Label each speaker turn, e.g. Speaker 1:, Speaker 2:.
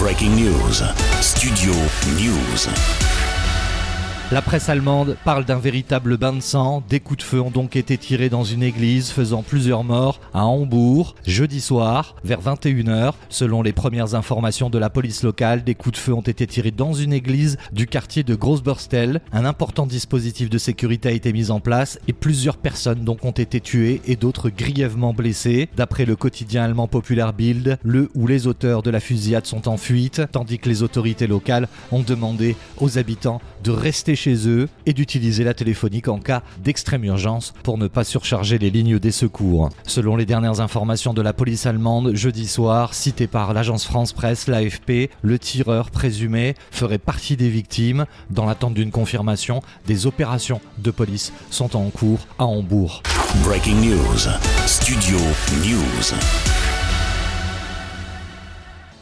Speaker 1: Breaking news. Studio News.
Speaker 2: La presse allemande parle d'un véritable bain de sang. Des coups de feu ont donc été tirés dans une église, faisant plusieurs morts à Hambourg, jeudi soir, vers 21h. Selon les premières informations de la police locale, des coups de feu ont été tirés dans une église du quartier de Großborstel. Un important dispositif de sécurité a été mis en place et plusieurs personnes ont été tuées et d'autres grièvement blessées. D'après le quotidien allemand populaire Bild, le ou les auteurs de la fusillade sont en fuite, tandis que les autorités locales ont demandé aux habitants de rester chez eux et d'utiliser la téléphonique en cas d'extrême urgence pour ne pas surcharger les lignes des secours. Selon les dernières informations de la police allemande, jeudi soir, cité par l'agence France Presse, l'AFP, le tireur présumé ferait partie des victimes. Dans l'attente d'une confirmation, des opérations de police sont en cours à Hambourg.